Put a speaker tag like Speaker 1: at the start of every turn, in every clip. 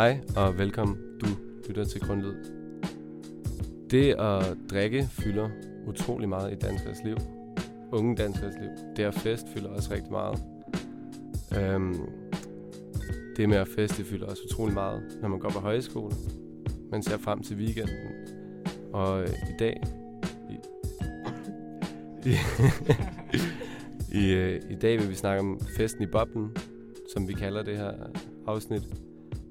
Speaker 1: Hej og velkommen. Du lytter til Grundlyd. Det at drikke fylder utrolig meget i danskers liv. Unge danskers liv. Det at fest fylder også rigtig meget. Øhm, det med at feste fylder også utrolig meget, når man går på højskole. Man ser frem til weekenden. Og øh, i dag... I, i, i, øh, I dag vil vi snakke om festen i boblen, som vi kalder det her afsnit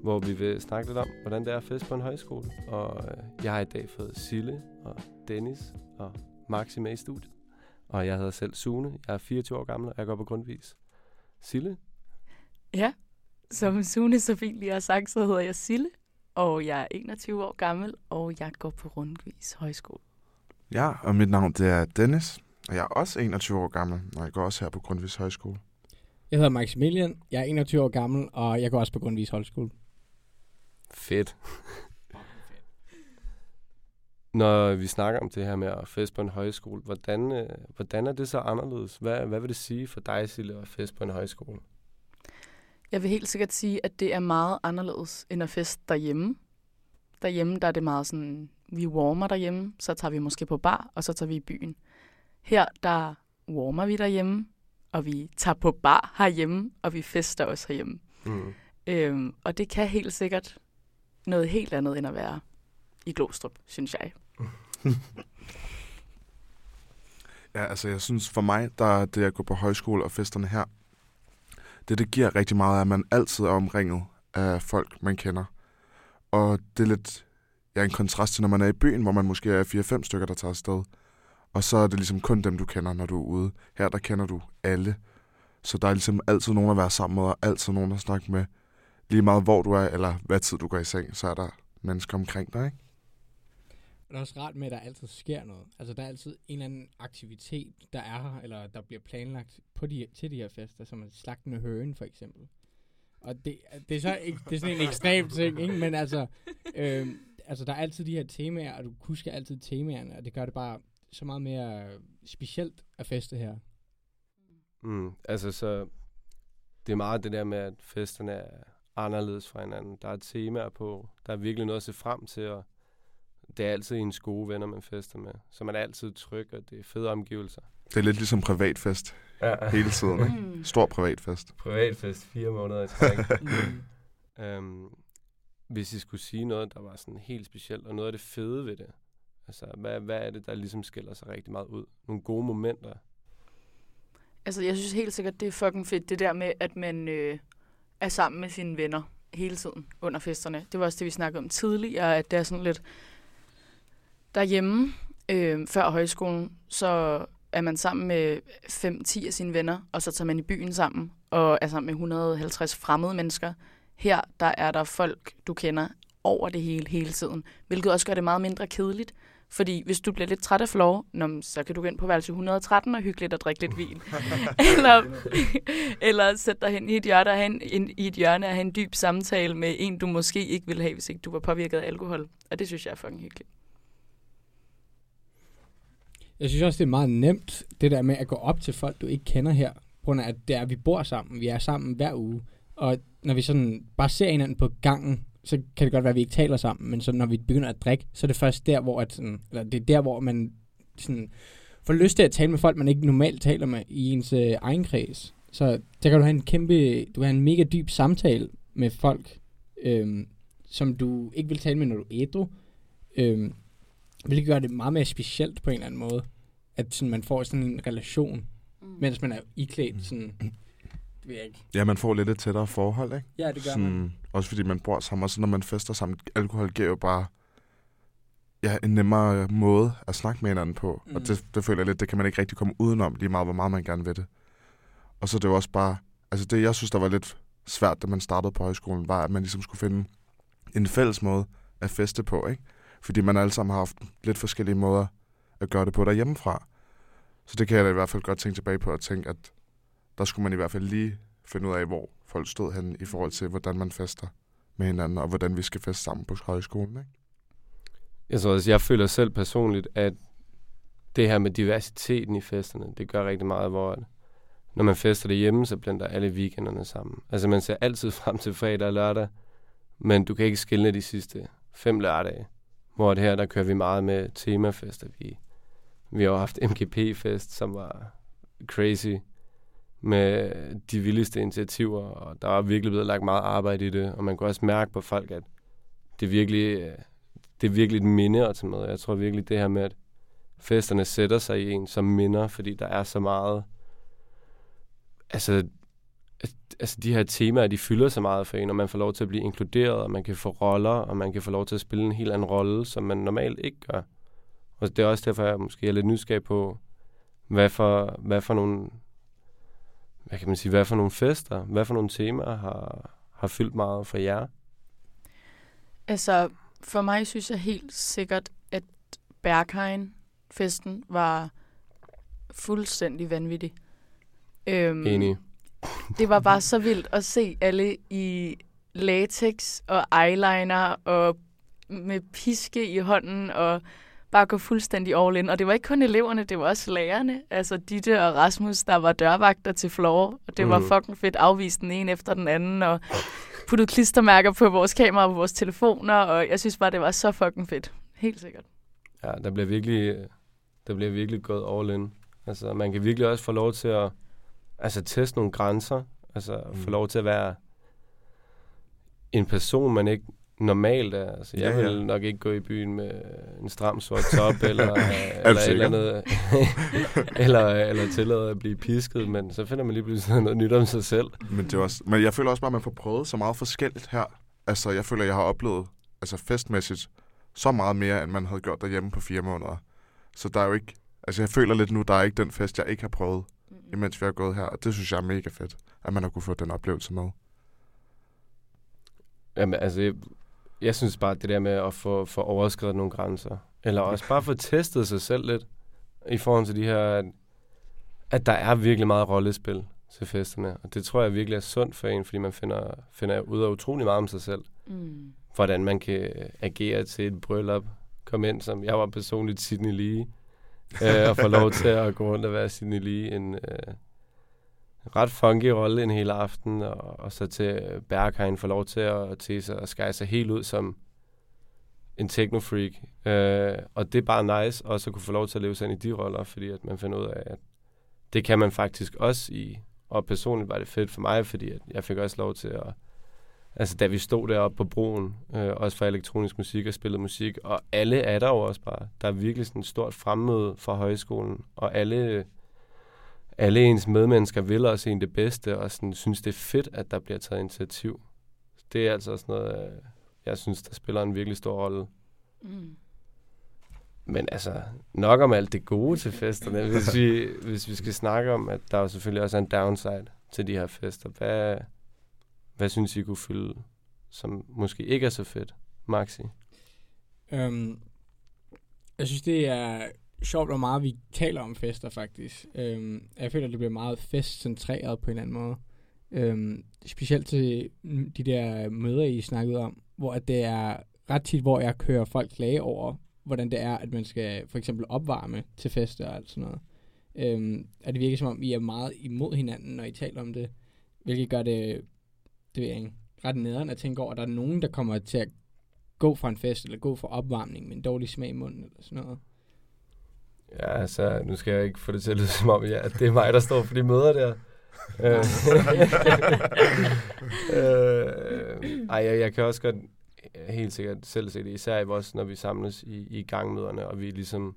Speaker 1: hvor vi vil snakke lidt om, hvordan det er at fest på en højskole. Og øh, jeg har i dag fået Sille og Dennis og Maxi med i studiet. Og jeg hedder selv Sune. Jeg er 24 år gammel, og jeg går på grundvis. Sille?
Speaker 2: Ja, som Sune så fint lige har sagt, så hedder jeg Sille, og jeg er 21 år gammel, og jeg går på Rundvis Højskole.
Speaker 3: Ja, og mit navn det er Dennis, og jeg er også 21 år gammel, og jeg går også her på Grundvis Højskole.
Speaker 4: Jeg hedder Maximilian, jeg er 21 år gammel, og jeg går også på Grundvis Højskole.
Speaker 1: Fedt. Når vi snakker om det her med at feste på en højskole, hvordan, øh, hvordan er det så anderledes? Hvad, hvad vil det sige for dig, Sille, at feste på en højskole?
Speaker 2: Jeg vil helt sikkert sige, at det er meget anderledes end at feste derhjemme. Derhjemme der er det meget sådan, vi warmer derhjemme, så tager vi måske på bar, og så tager vi i byen. Her der warmer vi derhjemme, og vi tager på bar herhjemme, og vi fester også herhjemme. Mm. Øhm, og det kan helt sikkert noget helt andet end at være i Glostrup, synes jeg.
Speaker 3: ja, altså jeg synes for mig, der er det at gå på højskole og festerne her, det det giver rigtig meget, at man altid er omringet af folk, man kender. Og det er lidt ja, en kontrast til, når man er i byen, hvor man måske er 4-5 stykker, der tager afsted. Og så er det ligesom kun dem, du kender, når du er ude. Her, der kender du alle. Så der er ligesom altid nogen at være sammen med, og altid nogen at snakke med lige meget hvor du er, eller hvad tid du går i seng, så er der mennesker omkring dig, ikke?
Speaker 4: Det er også rart med, at der altid sker noget. Altså, der er altid en eller anden aktivitet, der er her, eller der bliver planlagt på de, til de her fester, som slagten med høen, for eksempel. Og det, det, er så ikke, det er sådan en ekstrem ting, ikke? men altså, øh, altså, der er altid de her temaer, og du husker altid temaerne, og det gør det bare så meget mere specielt at feste her.
Speaker 1: Mm, altså, så det er meget det der med, at festerne er anderledes fra hinanden. Der er temaer på. Der er virkelig noget at se frem til, og det er altid ens gode venner, man fester med. Så man er altid tryg, og det er fede omgivelser.
Speaker 3: Det er lidt ligesom privatfest ja. hele tiden, ikke? Mm. Stor privatfest.
Speaker 1: Privatfest, fire måneder i træk. mm. øhm, hvis I skulle sige noget, der var sådan helt specielt, og noget af det fede ved det, altså hvad, hvad er det, der ligesom skiller sig rigtig meget ud? Nogle gode momenter?
Speaker 2: Altså, jeg synes helt sikkert, det er fucking fedt, det der med, at man... Øh er sammen med sine venner hele tiden under festerne. Det var også det, vi snakkede om tidligere, at det er sådan lidt derhjemme øh, før højskolen, så er man sammen med 5-10 af sine venner, og så tager man i byen sammen, og er sammen med 150 fremmede mennesker. Her, der er der folk, du kender over det hele, hele tiden, hvilket også gør det meget mindre kedeligt, fordi hvis du bliver lidt træt af floor, så kan du gå ind på værelse 113 og hygge lidt og drikke lidt vin. eller, eller sætte dig hen i et, hjørne og have en, i et hjørne og have en dyb samtale med en, du måske ikke ville have, hvis ikke du var påvirket af alkohol. Og det synes jeg er fucking hyggeligt.
Speaker 4: Jeg synes også, det er meget nemt, det der med at gå op til folk, du ikke kender her. På grund af, at det er, at vi bor sammen. Vi er sammen hver uge. Og når vi sådan bare ser hinanden på gangen, så kan det godt være, at vi ikke taler sammen, men så når vi begynder at drikke, så er det først der, hvor, at sådan, eller det er der, hvor man sådan, får lyst til at tale med folk, man ikke normalt taler med i ens øh, egen kreds. Så der kan du have en kæmpe, du har en mega dyb samtale med folk, øhm, som du ikke vil tale med, når du er ædru. Øhm, hvilket gør det meget mere specielt på en eller anden måde, at sådan, man får sådan en relation, mm. mens man er iklædt sådan
Speaker 3: ved jeg ikke. Ja, man får lidt et tættere forhold, ikke?
Speaker 4: Ja, det gør Sådan, man.
Speaker 3: Også fordi man bor sammen, og så når man fester sammen. Alkohol giver jo bare ja, en nemmere måde at snakke med hinanden på. Mm. Og det, det føler jeg lidt, det kan man ikke rigtig komme udenom, lige meget hvor meget man gerne vil det. Og så det er jo også bare, altså det jeg synes, der var lidt svært, da man startede på højskolen, var, at man ligesom skulle finde en fælles måde at feste på, ikke? Fordi man alle sammen har haft lidt forskellige måder at gøre det på derhjemmefra. Så det kan jeg da i hvert fald godt tænke tilbage på og tænke, at der skulle man i hvert fald lige finde ud af, hvor folk stod hen i forhold til, hvordan man fester med hinanden, og hvordan vi skal feste sammen på højskolen. Ikke?
Speaker 1: Jeg tror jeg føler selv personligt, at det her med diversiteten i festerne, det gør rigtig meget, hvor når man fester derhjemme, så blander alle weekenderne sammen. Altså man ser altid frem til fredag og lørdag, Men du kan ikke skille de sidste fem lørdage. Hvor det her, der kører vi meget med temafester. Vi, vi har jo haft MGP-fest, som var crazy med de vildeste initiativer, og der var virkelig blevet lagt meget arbejde i det, og man kunne også mærke på folk, at det er virkelig, øh, det er virkelig et minde at tage med. Jeg tror virkelig det her med, at festerne sætter sig i en som minder, fordi der er så meget, altså, altså de her temaer, de fylder så meget for en, og man får lov til at blive inkluderet, og man kan få roller, og man kan få lov til at spille en helt anden rolle, som man normalt ikke gør. Og det er også derfor, jeg måske er lidt nysgerrig på, hvad for, hvad for nogle hvad kan man sige, hvad for nogle fester, hvad for nogle temaer har, har fyldt meget for jer?
Speaker 2: Altså, for mig synes jeg helt sikkert, at Berghain-festen var fuldstændig vanvittig.
Speaker 1: Øhm, Enig.
Speaker 2: Det var bare så vildt at se alle i latex og eyeliner og med piske i hånden og bare gå fuldstændig all in. Og det var ikke kun eleverne, det var også lærerne. Altså Ditte og Rasmus, der var dørvagter til floor, og det mm. var fucking fedt afvist den ene efter den anden, og puttet klistermærker på vores kamera og vores telefoner, og jeg synes bare, det var så fucking fedt. Helt sikkert.
Speaker 1: Ja, der bliver virkelig, der bliver virkelig gået all in. Altså, man kan virkelig også få lov til at altså, teste nogle grænser. Altså, mm. få lov til at være en person, man ikke normalt er. Altså, jeg ja, ja. vil nok ikke gå i byen med en stram sort top, eller, eller, eller, andet, eller, eller tillade at blive pisket, men så finder man lige pludselig noget nyt om sig selv.
Speaker 3: Men, det er også, men jeg føler også bare, at man får prøvet så meget forskelligt her. Altså, jeg føler, at jeg har oplevet altså festmæssigt så meget mere, end man havde gjort derhjemme på fire måneder. Så der er jo ikke... Altså, jeg føler lidt nu, der er ikke den fest, jeg ikke har prøvet, imens vi har gået her. Og det synes jeg er mega fedt, at man har kunne få den oplevelse med.
Speaker 1: Jamen, altså, jeg synes bare, det der med at få, få overskrevet nogle grænser, eller også bare få testet sig selv lidt, i forhold til de her, at, at der er virkelig meget rollespil til festerne. Og det tror jeg virkelig er sundt for en, fordi man finder, finder ud af utrolig meget om sig selv. Mm. Hvordan man kan agere til et bryllup. Kom ind som, jeg var personligt Sydney Lee, øh, og få lov til at gå rundt og være Sydney Lee, en, øh, ret funky rolle en hel aften, og, og så til øh, Berghain får lov til at til sig og skære sig helt ud som en techno-freak. Øh, og det er bare nice også at kunne få lov til at leve sig ind i de roller, fordi at man finder ud af, at det kan man faktisk også i. Og personligt var det fedt for mig, fordi at jeg fik også lov til at... Altså, da vi stod deroppe på broen, øh, også for elektronisk musik og spillede musik, og alle er der jo også bare. Der er virkelig sådan et stort fremmøde fra højskolen, og alle alle ens medmennesker vil også en det bedste, og sådan, synes, det er fedt, at der bliver taget initiativ. Det er altså sådan noget, øh, jeg synes, der spiller en virkelig stor rolle. Mm. Men altså, nok om alt det gode til festerne. Hvis vi, hvis vi skal snakke om, at der jo selvfølgelig også er en downside til de her fester. Hvad, hvad synes I kunne fylde, som måske ikke er så fedt? Maxi?
Speaker 4: Um, jeg synes, det er sjovt, hvor meget vi taler om fester, faktisk. Øhm, jeg føler, at det bliver meget festcentreret på en eller anden måde. Øhm, specielt til de der møder, I snakkede om, hvor det er ret tit, hvor jeg kører folk klage over, hvordan det er, at man skal for eksempel opvarme til fester og alt sådan noget. Øhm, og det virker som om, I er meget imod hinanden, når I taler om det, hvilket gør det, det ved jeg ikke, ret nederen at tænke over, at der er nogen, der kommer til at gå fra en fest, eller gå fra opvarmning med en dårlig smag i munden, eller sådan noget.
Speaker 1: Ja, altså, nu skal jeg ikke få det til at lyde som om, ja, at det er mig, der står for de møder der. øh, øh, ej, jeg, jeg kan også godt helt sikkert selv se det, især i vores, når vi samles i, i gangmøderne, og vi ligesom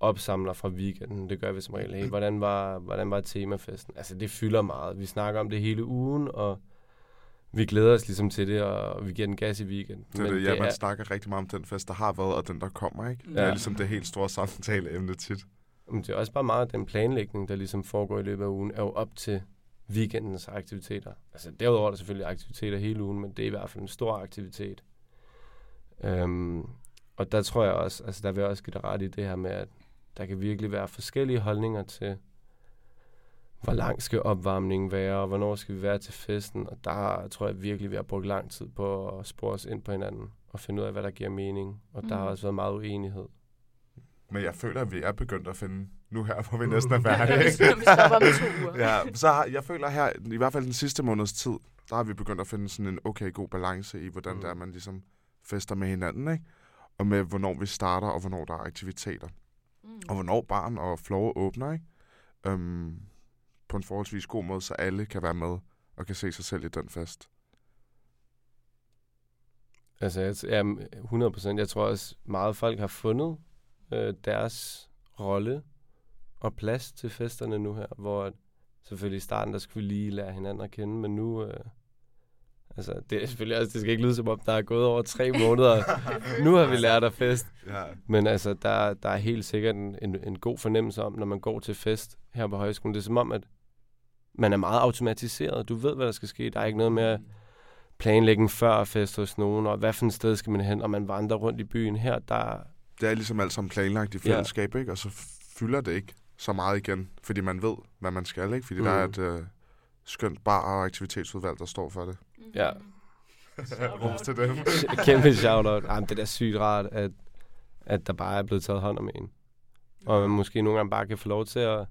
Speaker 1: opsamler fra weekenden. Det gør vi som regel. Hey, hvordan var, hvordan var temafesten? Altså, det fylder meget. Vi snakker om det hele ugen, og vi glæder os ligesom til det, og vi giver den gas i weekend.
Speaker 3: Det er det, ja, det man er... snakker rigtig meget om den fest, der har været, og den, der kommer, ikke? Ja. Det er ligesom det helt store samtaleemne tit.
Speaker 1: Men det er også bare meget den planlægning, der ligesom foregår i løbet af ugen, er jo op til weekendens aktiviteter. Altså derudover er der selvfølgelig aktiviteter hele ugen, men det er i hvert fald en stor aktivitet. Øhm, og der tror jeg også, altså der vil jeg også give dig ret i det her med, at der kan virkelig være forskellige holdninger til, hvor lang skal opvarmningen være, og hvornår skal vi være til festen. Og der tror jeg virkelig, vi har brugt lang tid på at spore os ind på hinanden og finde ud af, hvad der giver mening. Og mm. der har mm. også været meget uenighed.
Speaker 3: Men jeg føler, at vi er begyndt at finde nu her, hvor vi næsten er færdige.
Speaker 2: ja, vi stopper med to uger.
Speaker 3: ja, så har, jeg føler her, i hvert fald den sidste måneds tid, der har vi begyndt at finde sådan en okay god balance i, hvordan
Speaker 1: Mm.
Speaker 3: mm. det er, man ligesom fester med hinanden, ikke? Og med, hvornår vi starter, og hvornår der er aktiviteter.
Speaker 2: Mm.
Speaker 3: Og hvornår barn og floor åbner, ikke? Øhm, på en forholdsvis god måde, så alle kan være med og kan se sig selv i den fest.
Speaker 1: Altså, jeg, ja, 100 procent. Jeg tror også, meget folk har fundet øh, deres rolle og plads til festerne nu her, hvor selvfølgelig i starten, der skulle vi lige lære hinanden at kende, men nu, øh, altså, det er selvfølgelig også, det skal ikke lyde som om, der er gået over tre måneder. nu har vi lært at fest.
Speaker 3: Ja.
Speaker 1: Men altså, der, der er helt sikkert en, en, en god fornemmelse om, når man går til fest her på højskolen. Det er som om, at man er meget automatiseret. Du ved, hvad der skal ske. Der er ikke noget med at planlægge en før fest hos nogen, og hvad for et sted skal man hen, og man vandrer rundt i byen. Her, der,
Speaker 3: Det er ligesom alt sammen planlagt i fællesskab, ikke? Og så fylder det ikke så meget igen, fordi man ved, hvad man skal, ikke? Fordi mm. der er
Speaker 1: Mm.
Speaker 3: et øh, skønt bar- og aktivitetsudvalg, der står for det.
Speaker 1: Ja.
Speaker 3: Ros til dem.
Speaker 1: kæmpe shout-out. Ej, men det er da sygt rart, at, at der bare er blevet taget hånd om en. Og man måske nogle gange bare kan få lov til at...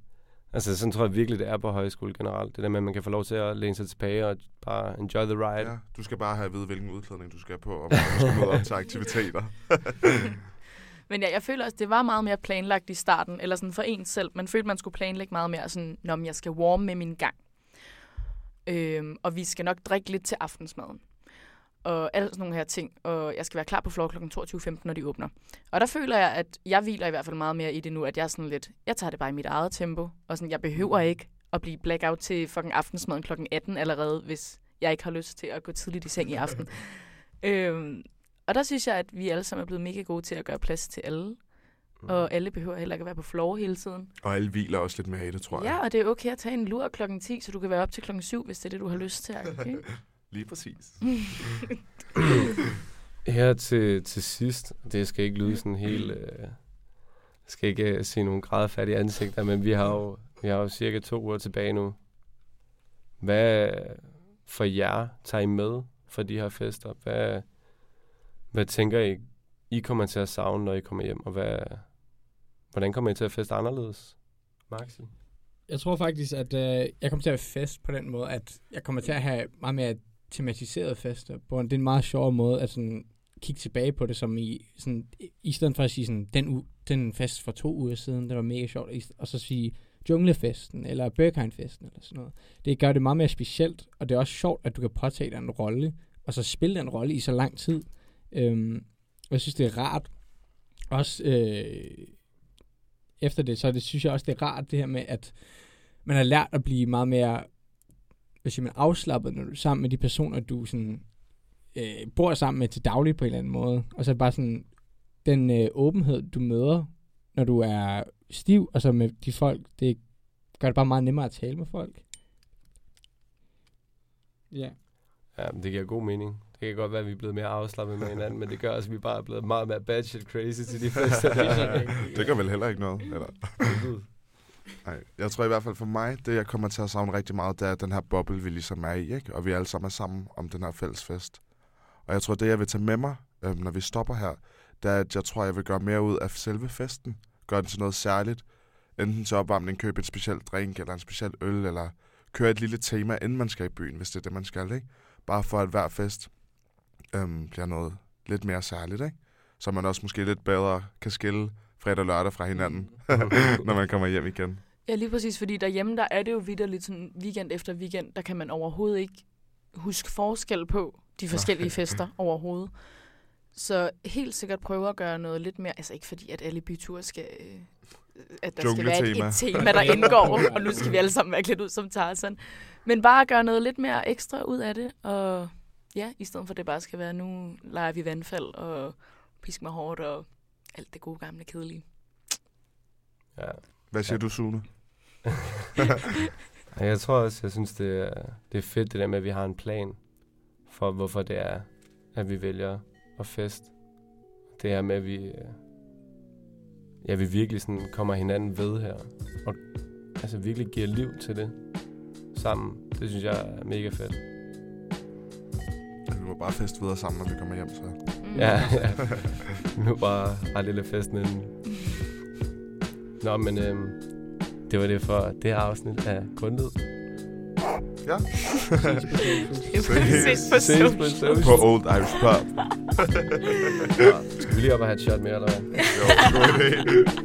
Speaker 1: Altså, sådan tror jeg virkelig, det er på højskole generelt. Det der med, at man kan få lov til at læne sig tilbage og bare enjoy the ride.
Speaker 3: Ja, du skal bare have at vide, hvilken udklædning du skal på, og hvornår du skal møde op til aktiviteter.
Speaker 2: Men ja, jeg føler også, det var meget mere planlagt i starten, eller sådan for en selv. Man følte, man skulle planlægge meget mere sådan, når jeg skal warme med min gang. Øhm, og vi skal nok drikke lidt til aftensmaden. Og alle sådan nogle her ting. Og jeg skal være klar på floor kl. 22.15, når de åbner. Og der føler jeg, at jeg hviler i hvert fald meget mere i det nu, at jeg sådan lidt, jeg tager det bare i mit eget tempo. Og sådan, jeg behøver ikke at blive blackout til fucking aftensmaden kl. 18 allerede, hvis jeg ikke har lyst til at gå tidligt i seng i aften. øhm, og der synes jeg, at vi alle sammen er blevet mega gode til at gøre plads til alle.
Speaker 1: Mm.
Speaker 2: Og alle behøver heller ikke at være på floor hele tiden.
Speaker 3: og alle hviler også lidt mere i det, tror jeg.
Speaker 2: Ja, og det er okay at tage en lur klokken 10, så du kan være op til klokken 7, hvis det er det, du har lyst til. Okay?
Speaker 3: Lige præcis.
Speaker 1: Her til, til sidst, det skal ikke lyde sådan helt... Øh, skal ikke øh, se nogle grædefærdige ansigter, men vi har jo, vi har jo cirka to uger tilbage nu. Hvad for jer tager I med for de her fester? Hvad, hvad tænker I, I kommer til at savne, når I kommer hjem? Og hvad, hvordan kommer I til at feste anderledes? Maxi?
Speaker 4: Jeg tror faktisk, at øh, jeg kommer til at fest på den måde, at jeg kommer til at have meget mere tematiseret fester. På en, det er en meget sjov måde at sådan, kigge tilbage på det, som i, sådan, i stedet for at sige sådan, den, u, den fest for to uger siden, det var mega sjovt, og så sige junglefesten, eller Berghain-festen, eller sådan noget. Det gør det meget mere specielt, og det er også sjovt, at du kan påtage dig en rolle, og så spille den rolle i så lang tid. Øhm, og jeg synes, det er rart. Også øh, efter det, så det, synes jeg også, det er rart det her med, at man har lært at blive meget mere hvad siger man, afslappet, når du er sammen med de personer, du sådan, øh, bor sammen med til daglig på en eller anden måde. Og så er det bare sådan, den øh, åbenhed, du møder, når du er stiv, og så med de folk, det gør det bare meget nemmere at tale med folk. Ja.
Speaker 1: Ja, men det giver god mening. Det kan godt være, at vi er blevet mere afslappet med hinanden, men det gør også, at vi bare er blevet meget mere bad shit crazy til de fester.
Speaker 3: det gør vel heller ikke noget. Eller? Nej, jeg tror i hvert fald for mig, det jeg kommer til at savne rigtig meget, det er den her boble, vi ligesom er i, ikke? Og vi alle sammen er sammen om den her fælles fest. Og jeg tror, det jeg vil tage med mig, øhm, når vi stopper her, det er, at jeg tror, jeg vil gøre mere ud af selve festen. Gøre den til noget særligt. Enten til opvarmning, købe en speciel drink, eller en speciel øl, eller køre et lille tema, inden man skal i byen, hvis det er det, man skal, ikke? Bare for at hver fest øhm, bliver noget lidt mere særligt, ikke? Så man også måske lidt bedre kan skille fredag og lørdag fra hinanden, når man kommer hjem igen.
Speaker 2: Ja, lige præcis, fordi derhjemme, der er det jo vidderligt sådan weekend efter weekend, der kan man overhovedet ikke huske forskel på de forskellige fester overhovedet. Så helt sikkert prøve at gøre noget lidt mere, altså ikke fordi, at alle byture skal, øh, at der skal være et tema, der indgår, og nu skal vi alle sammen være klædt ud som Tarzan. Men bare gøre noget lidt mere ekstra ud af det, og ja, i stedet for at det bare skal være, nu leger vi vandfald og pisk mig hårdt og alt det gode gamle kedelige.
Speaker 1: ja.
Speaker 3: Hvad siger
Speaker 1: Ja.
Speaker 3: du, Sune?
Speaker 1: Jeg tror også, jeg synes, det er, det er fedt, det der med, at vi har en plan for, hvorfor det er, at vi vælger at feste. Det her med, at vi, ja, vi virkelig sådan kommer hinanden ved her. Og altså virkelig giver liv til det sammen. Det synes jeg er mega fedt.
Speaker 3: Vi må bare feste videre sammen, når vi kommer hjem, så.
Speaker 2: Mm.
Speaker 1: Ja, ja. Nu bare ret lille festen inden. Nå, men øhm, det var det for det her afsnit af Grundlyd.
Speaker 3: Ja.
Speaker 2: Ses på
Speaker 1: social.
Speaker 3: På Old Irish Pub.
Speaker 1: Ja. Skal vi lige op og have et shot mere, eller hvad?
Speaker 3: Jo, god idé.